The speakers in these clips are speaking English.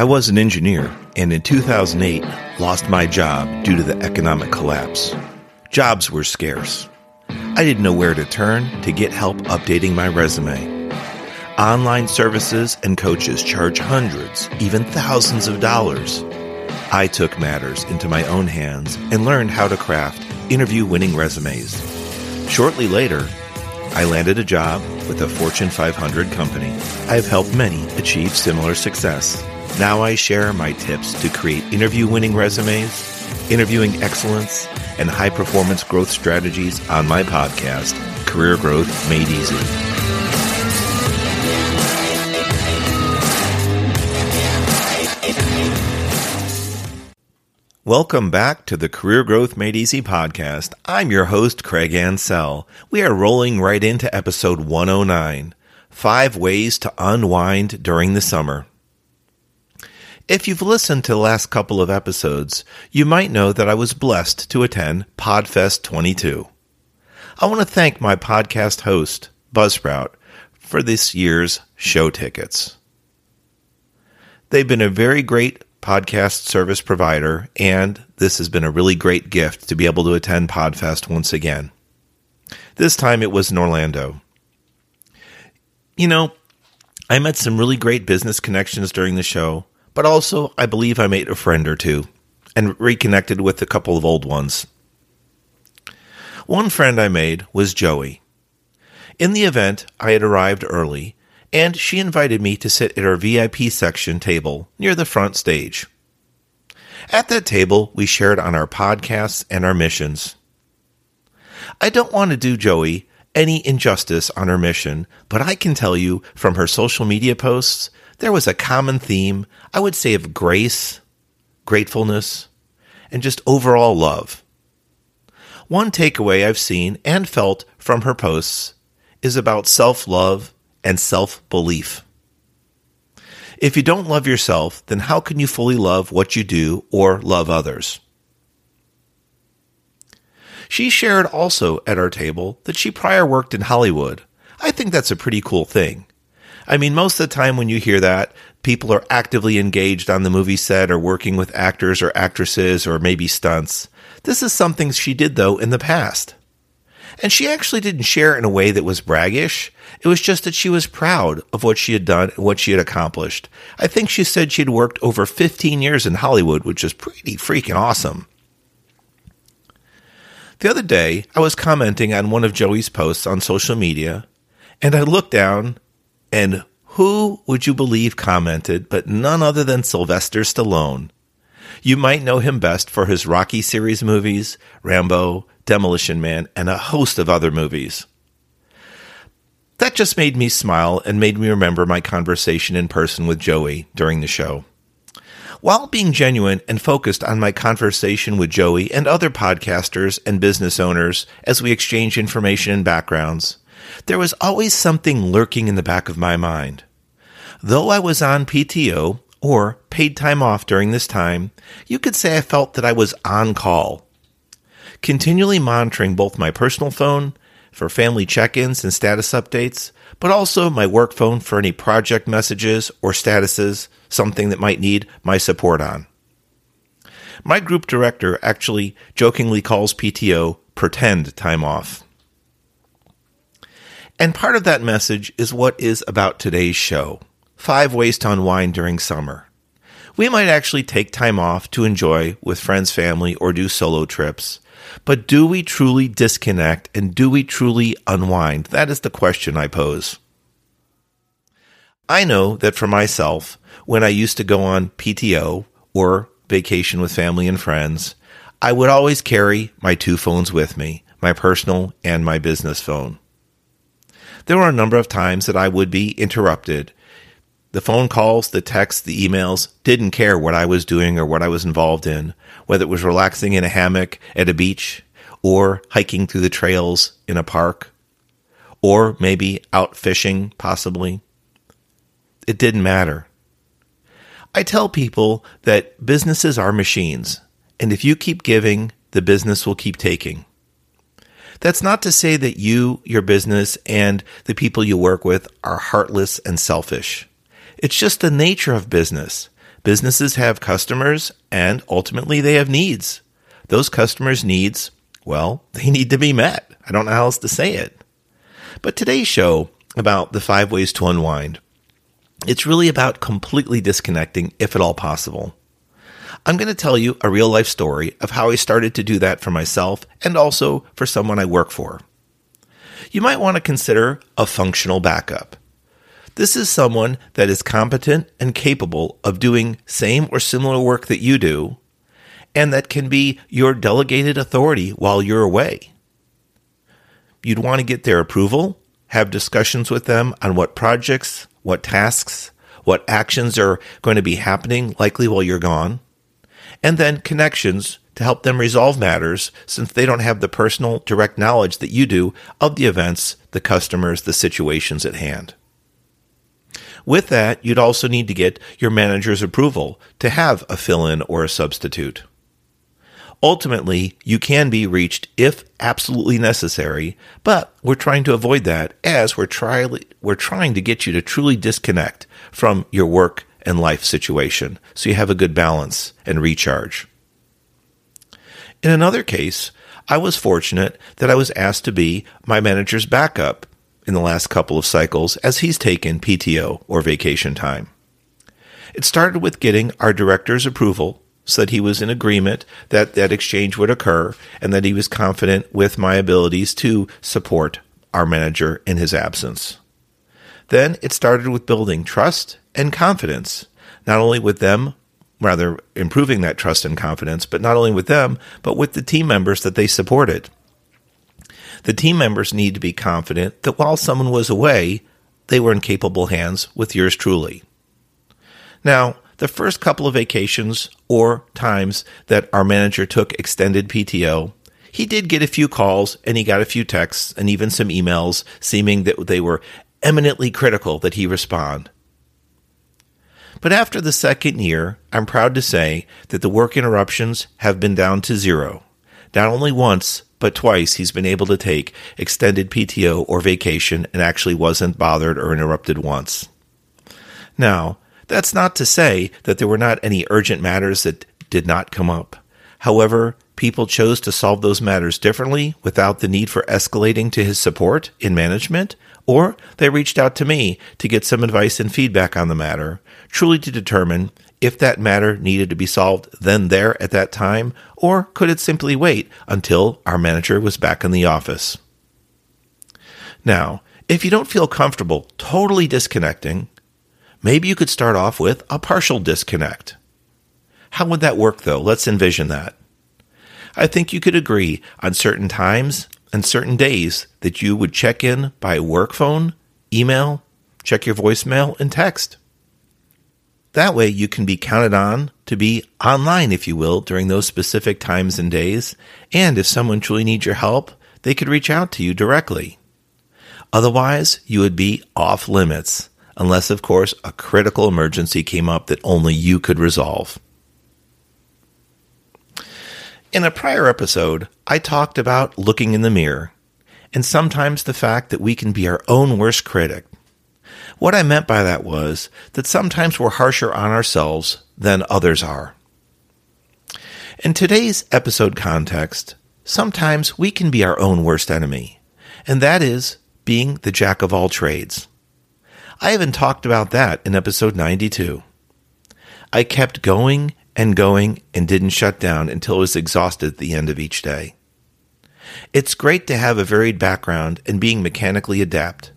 I was an engineer and in 2008 lost my job due to the economic collapse. Jobs were scarce. I didn't know where to turn to get help updating my resume. Online services and coaches charge hundreds, even thousands of dollars. I took matters into my own hands and learned how to craft interview winning resumes. Shortly later, I landed a job with a Fortune 500 company. I have helped many achieve similar success. Now I share my tips to create interview winning resumes, interviewing excellence, and high performance growth strategies on my podcast, Career Growth Made Easy. Welcome back to the Career Growth Made Easy podcast. I'm your host, Craig Ancel. We are rolling right into episode 109 Five Ways to Unwind During the Summer. If you've listened to the last couple of episodes, you might know that I was blessed to attend Podfest 22. I want to thank my podcast host, Buzzsprout, for this year's show tickets. They've been a very great podcast service provider, and this has been a really great gift to be able to attend Podfest once again. This time it was in Orlando. You know, I met some really great business connections during the show, but also I believe I made a friend or two and reconnected with a couple of old ones. One friend I made was Joey. In the event, I had arrived early, and she invited me to sit at her VIP section table near the front stage. At that table, we shared on our podcasts and our missions. I don't want to do Joey any injustice on her mission, but I can tell you from her social media posts there was a common theme, I would say, of grace, gratefulness, and just overall love. One takeaway I've seen and felt from her posts is about self love and self belief. If you don't love yourself, then how can you fully love what you do or love others? She shared also at our table that she prior worked in Hollywood. I think that's a pretty cool thing. I mean, most of the time when you hear that, people are actively engaged on the movie set or working with actors or actresses or maybe stunts. This is something she did, though, in the past. And she actually didn't share in a way that was braggish. It was just that she was proud of what she had done and what she had accomplished. I think she said she had worked over 15 years in Hollywood, which is pretty freaking awesome. The other day, I was commenting on one of Joey's posts on social media, and I looked down and who would you believe commented but none other than Sylvester Stallone? You might know him best for his Rocky series movies, Rambo, Demolition Man, and a host of other movies. That just made me smile and made me remember my conversation in person with Joey during the show. While being genuine and focused on my conversation with Joey and other podcasters and business owners as we exchange information and backgrounds, there was always something lurking in the back of my mind. Though I was on PTO, or paid time off during this time, you could say I felt that I was on call. Continually monitoring both my personal phone for family check ins and status updates, but also my work phone for any project messages or statuses, something that might need my support on. My group director actually jokingly calls PTO pretend time off. And part of that message is what is about today's show five ways to unwind during summer. We might actually take time off to enjoy with friends, family, or do solo trips. But do we truly disconnect and do we truly unwind? That is the question I pose. I know that for myself, when I used to go on PTO or vacation with family and friends, I would always carry my two phones with me, my personal and my business phone. There were a number of times that I would be interrupted. The phone calls, the texts, the emails didn't care what I was doing or what I was involved in, whether it was relaxing in a hammock at a beach or hiking through the trails in a park or maybe out fishing, possibly. It didn't matter. I tell people that businesses are machines, and if you keep giving, the business will keep taking. That's not to say that you, your business, and the people you work with are heartless and selfish. It's just the nature of business. Businesses have customers and ultimately they have needs. Those customers' needs, well, they need to be met. I don't know how else to say it. But today's show about the five ways to unwind, it's really about completely disconnecting if at all possible. I'm going to tell you a real life story of how I started to do that for myself and also for someone I work for. You might want to consider a functional backup. This is someone that is competent and capable of doing same or similar work that you do, and that can be your delegated authority while you're away. You'd want to get their approval, have discussions with them on what projects, what tasks, what actions are going to be happening likely while you're gone, and then connections to help them resolve matters since they don't have the personal direct knowledge that you do of the events, the customers, the situations at hand. With that, you'd also need to get your manager's approval to have a fill in or a substitute. Ultimately, you can be reached if absolutely necessary, but we're trying to avoid that as we're, try- we're trying to get you to truly disconnect from your work and life situation so you have a good balance and recharge. In another case, I was fortunate that I was asked to be my manager's backup in the last couple of cycles as he's taken PTO or vacation time. It started with getting our director's approval so that he was in agreement that that exchange would occur and that he was confident with my abilities to support our manager in his absence. Then it started with building trust and confidence, not only with them, rather improving that trust and confidence, but not only with them, but with the team members that they supported. The team members need to be confident that while someone was away, they were in capable hands with yours truly. Now, the first couple of vacations or times that our manager took extended PTO, he did get a few calls and he got a few texts and even some emails seeming that they were eminently critical that he respond. But after the second year, I'm proud to say that the work interruptions have been down to zero. Not only once, but twice he's been able to take extended PTO or vacation and actually wasn't bothered or interrupted once. Now, that's not to say that there were not any urgent matters that did not come up. However, people chose to solve those matters differently without the need for escalating to his support in management, or they reached out to me to get some advice and feedback on the matter, truly to determine if that matter needed to be solved then there at that time, or could it simply wait until our manager was back in the office. Now, if you don't feel comfortable totally disconnecting, Maybe you could start off with a partial disconnect. How would that work though? Let's envision that. I think you could agree on certain times and certain days that you would check in by work phone, email, check your voicemail, and text. That way you can be counted on to be online, if you will, during those specific times and days. And if someone truly needs your help, they could reach out to you directly. Otherwise, you would be off limits unless, of course, a critical emergency came up that only you could resolve. In a prior episode, I talked about looking in the mirror and sometimes the fact that we can be our own worst critic. What I meant by that was that sometimes we're harsher on ourselves than others are. In today's episode context, sometimes we can be our own worst enemy, and that is being the jack of all trades. I even talked about that in episode 92. I kept going and going and didn't shut down until I was exhausted at the end of each day. It's great to have a varied background and being mechanically adept.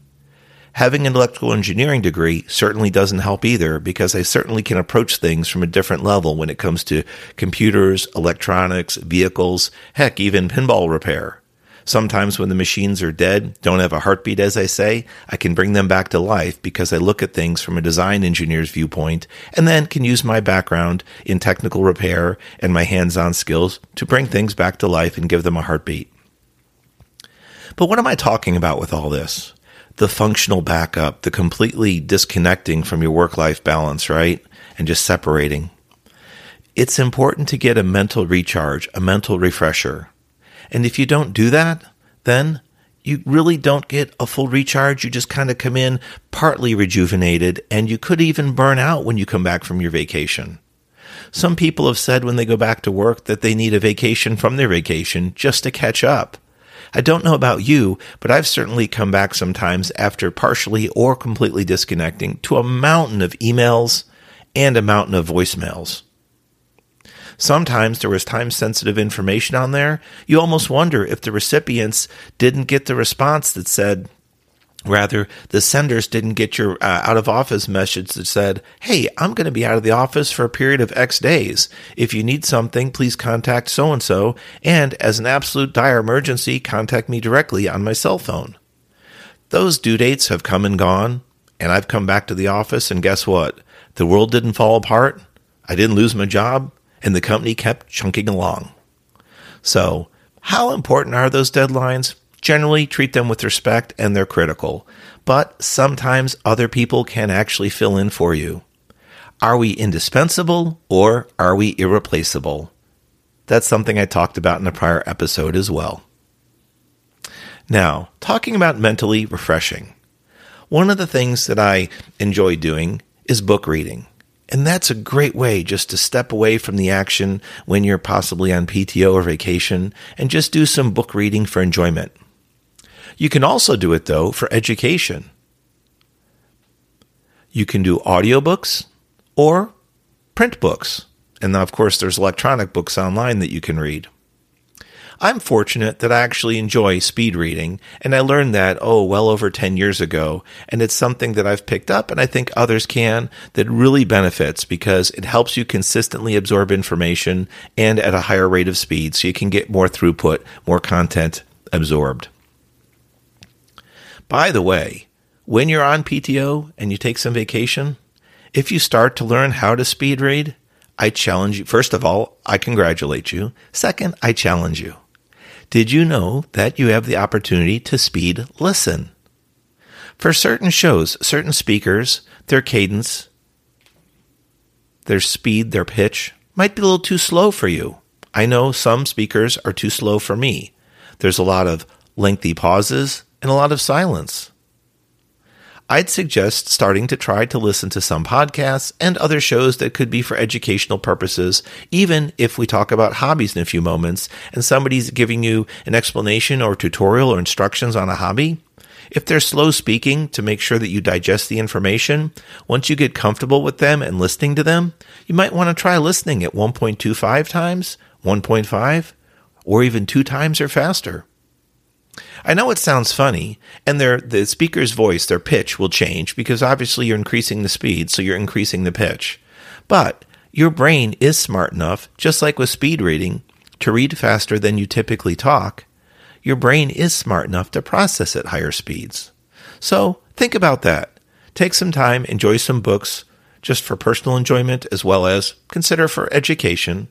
Having an electrical engineering degree certainly doesn't help either because I certainly can approach things from a different level when it comes to computers, electronics, vehicles, heck, even pinball repair. Sometimes when the machines are dead, don't have a heartbeat, as I say, I can bring them back to life because I look at things from a design engineer's viewpoint and then can use my background in technical repair and my hands on skills to bring things back to life and give them a heartbeat. But what am I talking about with all this? The functional backup, the completely disconnecting from your work life balance, right? And just separating. It's important to get a mental recharge, a mental refresher. And if you don't do that, then you really don't get a full recharge. You just kind of come in partly rejuvenated, and you could even burn out when you come back from your vacation. Some people have said when they go back to work that they need a vacation from their vacation just to catch up. I don't know about you, but I've certainly come back sometimes after partially or completely disconnecting to a mountain of emails and a mountain of voicemails. Sometimes there was time sensitive information on there. You almost wonder if the recipients didn't get the response that said, Rather, the senders didn't get your uh, out of office message that said, Hey, I'm going to be out of the office for a period of X days. If you need something, please contact so and so. And as an absolute dire emergency, contact me directly on my cell phone. Those due dates have come and gone, and I've come back to the office, and guess what? The world didn't fall apart. I didn't lose my job, and the company kept chunking along. So, how important are those deadlines? Generally, treat them with respect and they're critical, but sometimes other people can actually fill in for you. Are we indispensable or are we irreplaceable? That's something I talked about in a prior episode as well. Now, talking about mentally refreshing. One of the things that I enjoy doing is book reading. And that's a great way just to step away from the action when you're possibly on PTO or vacation and just do some book reading for enjoyment. You can also do it, though, for education. You can do audiobooks or print books. And of course, there's electronic books online that you can read. I'm fortunate that I actually enjoy speed reading, and I learned that, oh, well over 10 years ago. And it's something that I've picked up, and I think others can, that really benefits because it helps you consistently absorb information and at a higher rate of speed so you can get more throughput, more content absorbed. By the way, when you're on PTO and you take some vacation, if you start to learn how to speed read, I challenge you. First of all, I congratulate you. Second, I challenge you. Did you know that you have the opportunity to speed listen? For certain shows, certain speakers, their cadence, their speed, their pitch might be a little too slow for you. I know some speakers are too slow for me. There's a lot of lengthy pauses, and a lot of silence. I'd suggest starting to try to listen to some podcasts and other shows that could be for educational purposes, even if we talk about hobbies in a few moments and somebody's giving you an explanation or tutorial or instructions on a hobby. If they're slow speaking to make sure that you digest the information, once you get comfortable with them and listening to them, you might want to try listening at 1.25 times, 1.5, or even two times or faster. I know it sounds funny, and their the speaker's voice, their pitch will change because obviously you're increasing the speed, so you're increasing the pitch. But your brain is smart enough, just like with speed reading, to read faster than you typically talk. Your brain is smart enough to process at higher speeds. So think about that. Take some time, enjoy some books, just for personal enjoyment as well as consider for education,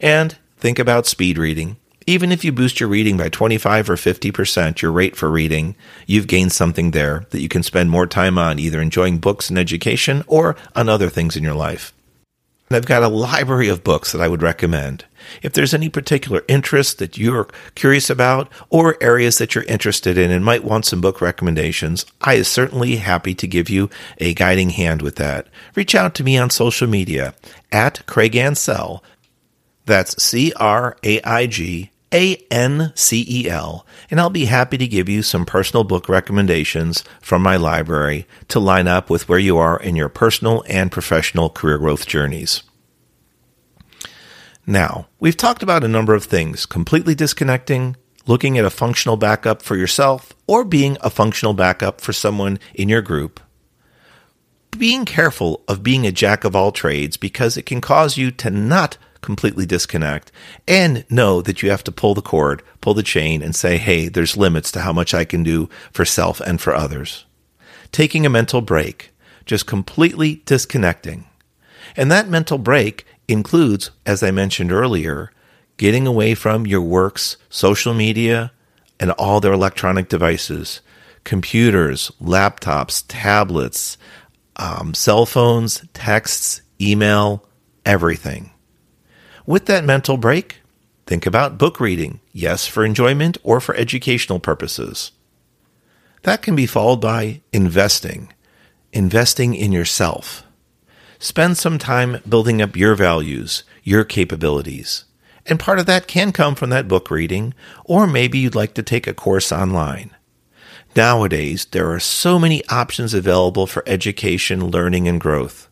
and think about speed reading. Even if you boost your reading by 25 or 50%, your rate for reading, you've gained something there that you can spend more time on either enjoying books and education or on other things in your life. And I've got a library of books that I would recommend. If there's any particular interest that you're curious about or areas that you're interested in and might want some book recommendations, I is certainly happy to give you a guiding hand with that. Reach out to me on social media at Craig Ancel. That's C R A I G a N C E L, and I'll be happy to give you some personal book recommendations from my library to line up with where you are in your personal and professional career growth journeys. Now, we've talked about a number of things completely disconnecting, looking at a functional backup for yourself, or being a functional backup for someone in your group. Being careful of being a jack of all trades because it can cause you to not completely disconnect and know that you have to pull the cord, pull the chain, and say, hey, there's limits to how much I can do for self and for others. Taking a mental break, just completely disconnecting. And that mental break includes, as I mentioned earlier, getting away from your work's social media and all their electronic devices, computers, laptops, tablets, um, cell phones, texts, email, everything. With that mental break, think about book reading, yes, for enjoyment or for educational purposes. That can be followed by investing, investing in yourself. Spend some time building up your values, your capabilities. And part of that can come from that book reading, or maybe you'd like to take a course online. Nowadays, there are so many options available for education, learning, and growth.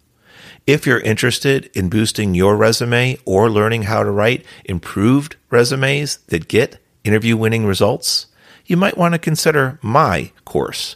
If you're interested in boosting your resume or learning how to write improved resumes that get interview winning results, you might want to consider my course,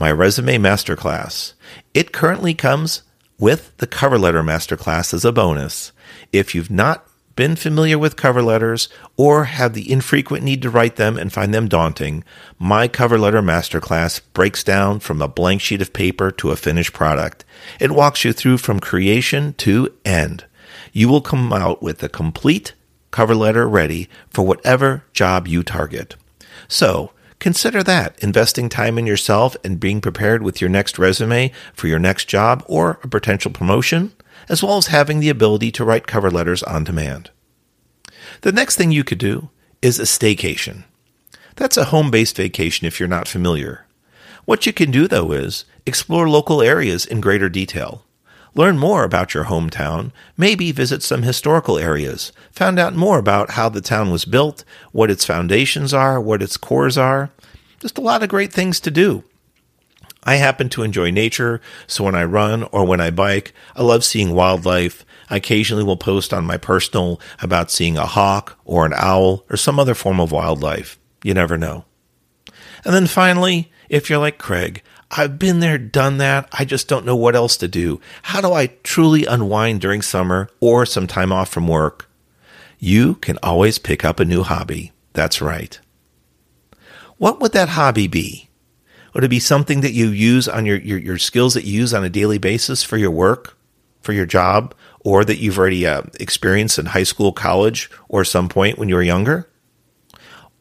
my Resume Masterclass. It currently comes with the Cover Letter Masterclass as a bonus. If you've not been familiar with cover letters or have the infrequent need to write them and find them daunting, my cover letter masterclass breaks down from a blank sheet of paper to a finished product. It walks you through from creation to end. You will come out with a complete cover letter ready for whatever job you target. So, consider that investing time in yourself and being prepared with your next resume for your next job or a potential promotion as well as having the ability to write cover letters on demand. The next thing you could do is a staycation. That's a home based vacation if you're not familiar. What you can do, though, is explore local areas in greater detail. Learn more about your hometown, maybe visit some historical areas, find out more about how the town was built, what its foundations are, what its cores are. Just a lot of great things to do. I happen to enjoy nature, so when I run or when I bike, I love seeing wildlife. I occasionally will post on my personal about seeing a hawk or an owl or some other form of wildlife. You never know. And then finally, if you're like Craig, I've been there, done that. I just don't know what else to do. How do I truly unwind during summer or some time off from work? You can always pick up a new hobby. That's right. What would that hobby be? Would it be something that you use on your, your, your skills that you use on a daily basis for your work, for your job, or that you've already uh, experienced in high school, college, or some point when you were younger?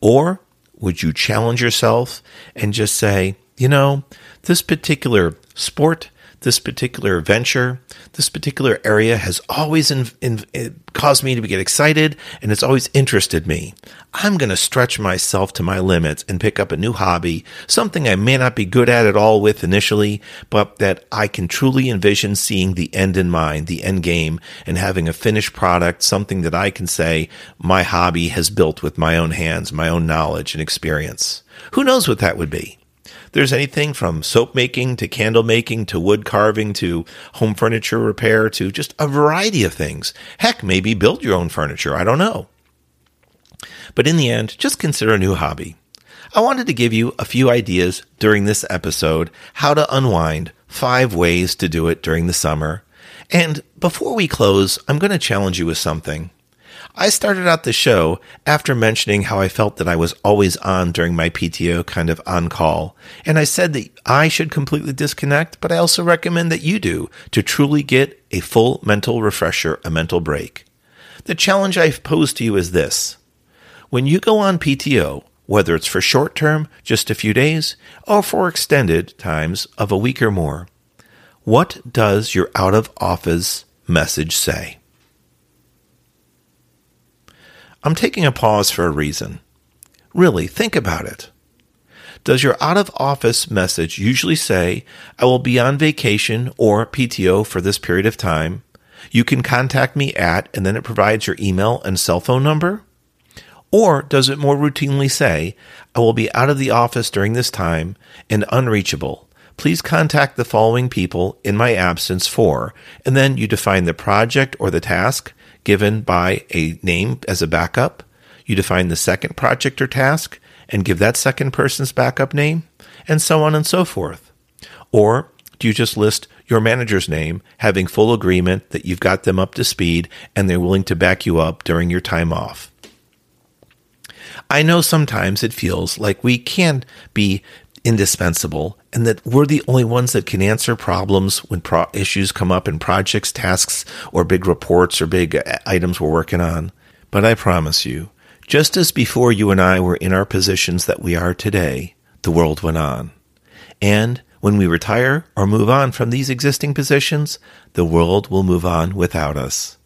Or would you challenge yourself and just say, you know, this particular sport, this particular venture, this particular area has always in, in, caused me to get excited and it's always interested me. I'm going to stretch myself to my limits and pick up a new hobby, something I may not be good at at all with initially, but that I can truly envision seeing the end in mind, the end game, and having a finished product, something that I can say my hobby has built with my own hands, my own knowledge and experience. Who knows what that would be? There's anything from soap making to candle making to wood carving to home furniture repair to just a variety of things. Heck, maybe build your own furniture. I don't know. But in the end, just consider a new hobby. I wanted to give you a few ideas during this episode how to unwind, five ways to do it during the summer. And before we close, I'm going to challenge you with something. I started out the show after mentioning how I felt that I was always on during my PTO kind of on call. And I said that I should completely disconnect, but I also recommend that you do to truly get a full mental refresher, a mental break. The challenge I've posed to you is this. When you go on PTO, whether it's for short term, just a few days, or for extended times of a week or more, what does your out of office message say? I'm taking a pause for a reason. Really, think about it. Does your out of office message usually say, I will be on vacation or PTO for this period of time? You can contact me at, and then it provides your email and cell phone number? Or does it more routinely say, I will be out of the office during this time and unreachable? Please contact the following people in my absence for, and then you define the project or the task given by a name as a backup. You define the second project or task and give that second person's backup name, and so on and so forth. Or do you just list your manager's name, having full agreement that you've got them up to speed and they're willing to back you up during your time off? I know sometimes it feels like we can be indispensable and that we're the only ones that can answer problems when pro- issues come up in projects, tasks, or big reports or big uh, items we're working on. But I promise you, just as before you and I were in our positions that we are today, the world went on. And when we retire or move on from these existing positions, the world will move on without us.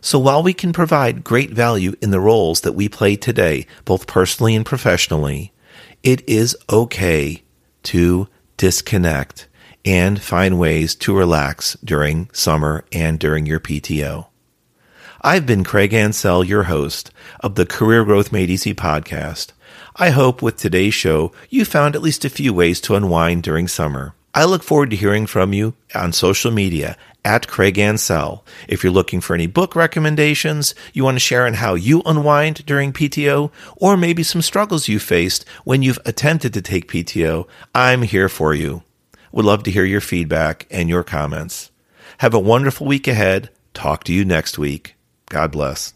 So while we can provide great value in the roles that we play today, both personally and professionally, it is okay to disconnect and find ways to relax during summer and during your PTO. I've been Craig Ancel, your host of the Career Growth Made Easy podcast. I hope with today's show you found at least a few ways to unwind during summer. I look forward to hearing from you on social media at Craig Ancel. If you're looking for any book recommendations, you want to share on how you unwind during PTO, or maybe some struggles you faced when you've attempted to take PTO, I'm here for you. Would love to hear your feedback and your comments. Have a wonderful week ahead. Talk to you next week. God bless.